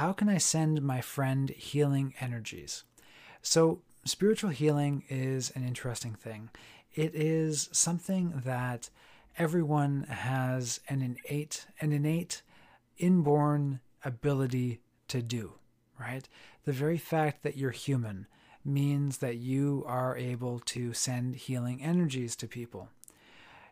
how can I send my friend healing energies? So, spiritual healing is an interesting thing. It is something that everyone has an innate, an innate, inborn ability to do, right? The very fact that you're human means that you are able to send healing energies to people.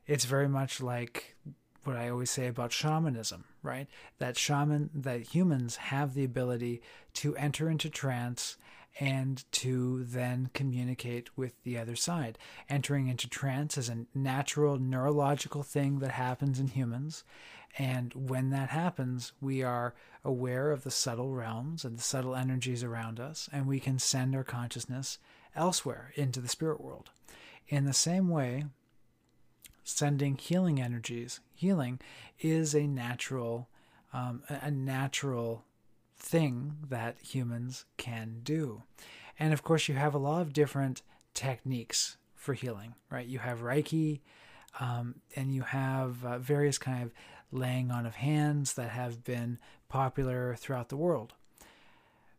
It's very much like what I always say about shamanism, right? That shaman, that humans have the ability to enter into trance and to then communicate with the other side. Entering into trance is a natural neurological thing that happens in humans. And when that happens, we are aware of the subtle realms and the subtle energies around us, and we can send our consciousness elsewhere into the spirit world. In the same way, sending healing energies, healing is a natural, um, a natural thing that humans can do. And of course, you have a lot of different techniques for healing, right? You have Reiki, um, and you have uh, various kind of laying on of hands that have been popular throughout the world.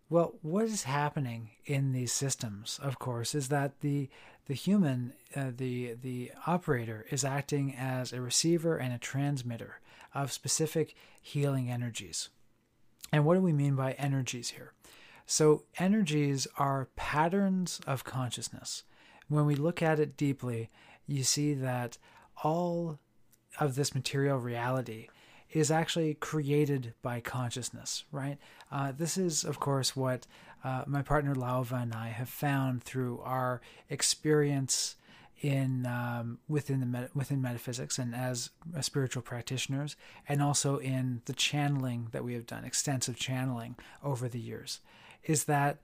Well, what is happening in these systems, of course, is that the the human, uh, the the operator, is acting as a receiver and a transmitter of specific healing energies. And what do we mean by energies here? So, energies are patterns of consciousness. When we look at it deeply, you see that all of this material reality is actually created by consciousness, right? Uh, this is, of course, what uh, my partner Lauva and I have found through our experience in um, within the within metaphysics and as spiritual practitioners, and also in the channeling that we have done, extensive channeling over the years, is that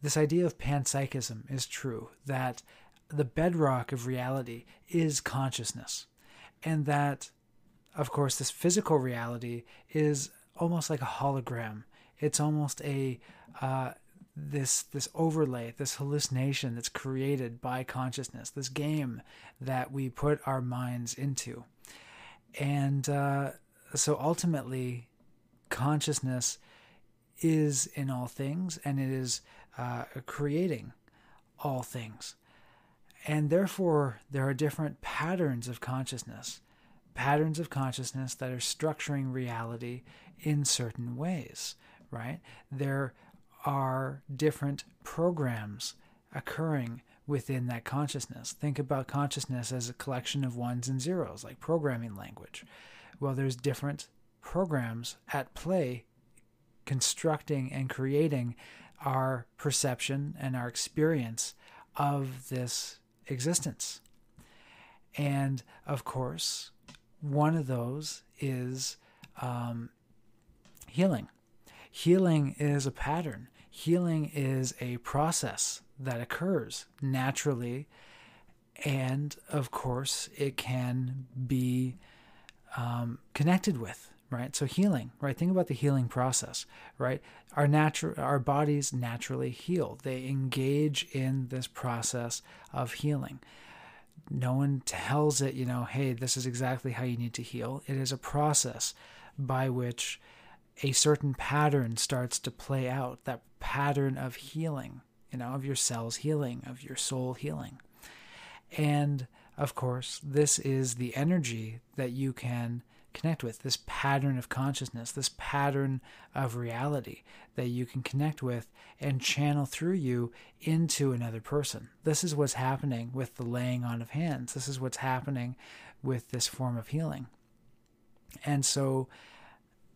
this idea of panpsychism is true. That the bedrock of reality is consciousness, and that, of course, this physical reality is almost like a hologram. It's almost a uh, this this overlay, this hallucination that's created by consciousness, this game that we put our minds into, and uh, so ultimately, consciousness is in all things, and it is uh, creating all things, and therefore there are different patterns of consciousness, patterns of consciousness that are structuring reality in certain ways. Right? There are different programs occurring within that consciousness. Think about consciousness as a collection of ones and zeros, like programming language. Well, there's different programs at play constructing and creating our perception and our experience of this existence. And of course, one of those is um, healing. Healing is a pattern, healing is a process that occurs naturally. And of course, it can be um, connected with, right? So healing, right? Think about the healing process, right? Our natural, our bodies naturally heal. They engage in this process of healing. No one tells it, you know, hey, this is exactly how you need to heal. It is a process by which a certain pattern starts to play out that pattern of healing you know of your cells healing of your soul healing and of course this is the energy that you can connect with this pattern of consciousness this pattern of reality that you can connect with and channel through you into another person this is what's happening with the laying on of hands this is what's happening with this form of healing and so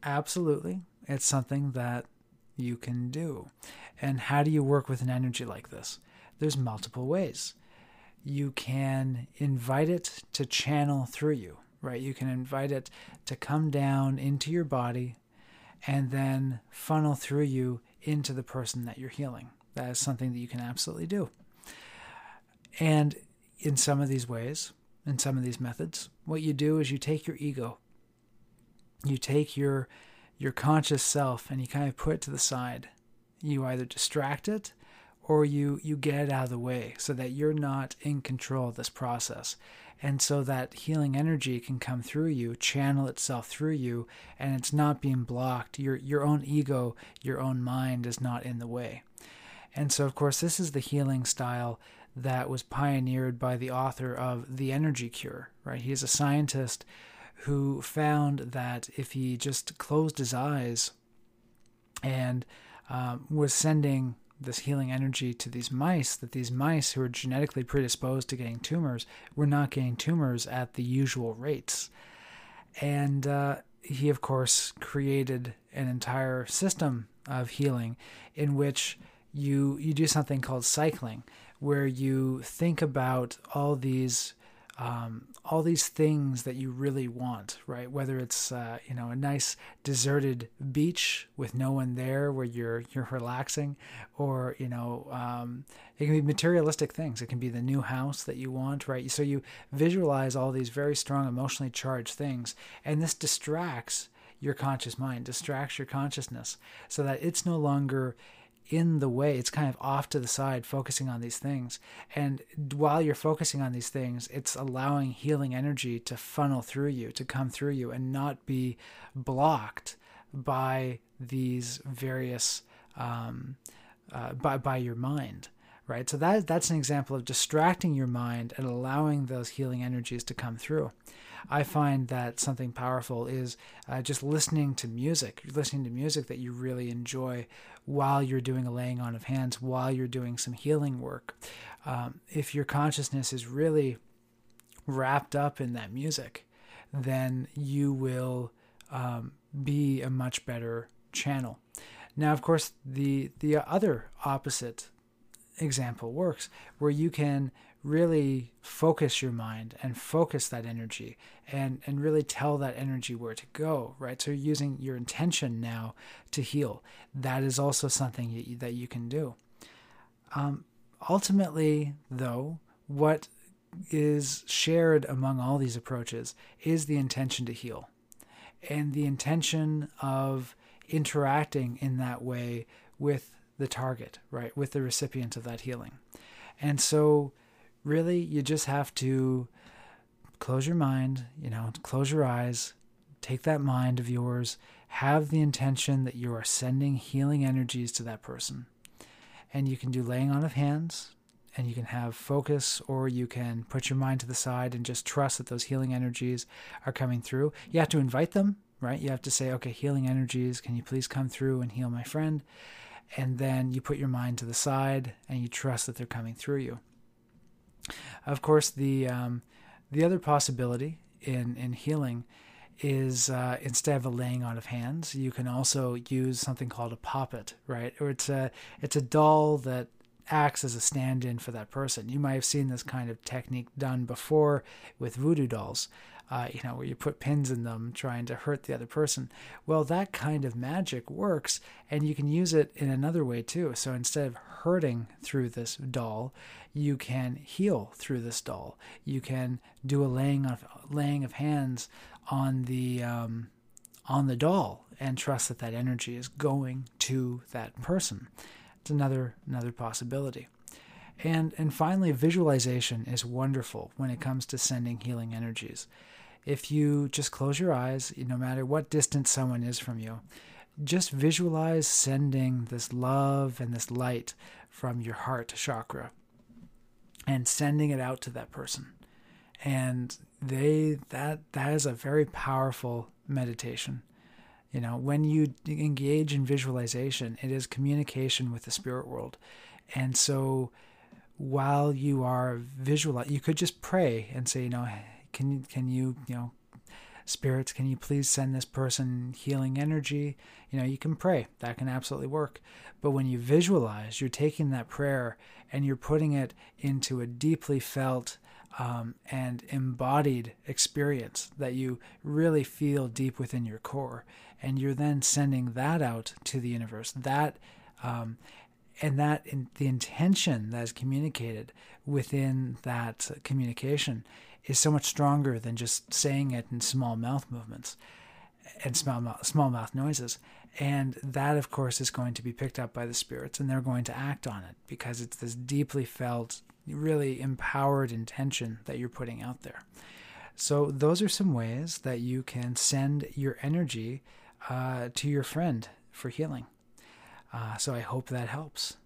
Absolutely. It's something that you can do. And how do you work with an energy like this? There's multiple ways. You can invite it to channel through you, right? You can invite it to come down into your body and then funnel through you into the person that you're healing. That is something that you can absolutely do. And in some of these ways, in some of these methods, what you do is you take your ego you take your your conscious self and you kind of put it to the side. You either distract it or you you get it out of the way so that you're not in control of this process. And so that healing energy can come through you channel itself through you and it's not being blocked. Your your own ego your own mind is not in the way. And so of course this is the healing style that was pioneered by the author of the energy cure right? He's a scientist who found that if he just closed his eyes and um, was sending this healing energy to these mice that these mice who are genetically predisposed to getting tumors were not getting tumors at the usual rates. And uh, he, of course, created an entire system of healing in which you you do something called cycling, where you think about all these um, all these things that you really want, right? Whether it's uh, you know a nice deserted beach with no one there where you're you're relaxing, or you know um, it can be materialistic things. It can be the new house that you want, right? So you visualize all these very strong emotionally charged things, and this distracts your conscious mind, distracts your consciousness, so that it's no longer in the way. It's kind of off to the side, focusing on these things. And while you're focusing on these things, it's allowing healing energy to funnel through you, to come through you, and not be blocked by these various um, uh, by by your mind. Right. So that that's an example of distracting your mind and allowing those healing energies to come through. I find that something powerful is uh, just listening to music, listening to music that you really enjoy while you're doing a laying on of hands, while you're doing some healing work. Um, if your consciousness is really wrapped up in that music, then you will um, be a much better channel. Now, of course, the the other opposite example works, where you can really focus your mind and focus that energy and and really tell that energy where to go right? So using your intention now to heal. That is also something that you can do. Um, ultimately though what is shared among all these approaches is the intention to heal. And the intention of interacting in that way with the target right with the recipient of that healing and so really, you just have to close your mind, you know, close your eyes, take that mind of yours, have the intention that you are sending healing energies to that person. And you can do laying on of hands, and you can have focus, or you can put your mind to the side and just trust that those healing energies are coming through. You have to invite them, right? You have to say, okay, healing energies, can you please come through and heal my friend? And then you put your mind to the side and you trust that they're coming through you. Of course, the um, the other possibility in in healing is uh, instead of a laying on of hands, you can also use something called a poppet, right? Or it's a it's a doll that acts as a stand-in for that person. You might have seen this kind of technique done before with voodoo dolls uh, you know, where you put pins in them trying to hurt the other person. Well, that kind of magic works, and you can use it in another way too. So instead of hurting through this doll, you can heal through this doll. You can do a laying of laying of hands on the um, on the doll and trust that that energy is going to that person. It's another another possibility. And and finally visualization is wonderful when it comes to sending healing energies if you just close your eyes, no matter what distance someone is from you, just visualize sending this love and this light from your heart chakra and sending it out to that person. And they that that is a very powerful meditation. You know, when you engage in visualization, it is communication with the spirit world. And so while you are visual, you could just pray and say, you know, can can you you know spirits can you please send this person healing energy? You know you can pray. That can absolutely work. But when you visualize you're taking that prayer and you're putting it into a deeply felt um, and embodied experience that you really feel deep within your core and you're then sending that out to the universe that um, and that in, the intention that is communicated within that communication is so much stronger than just saying it in small mouth movements and small mouth, small mouth noises. And that, of course, is going to be picked up by the spirits and they're going to act on it because it's this deeply felt, really empowered intention that you're putting out there. So, those are some ways that you can send your energy uh, to your friend for healing. Uh, so, I hope that helps.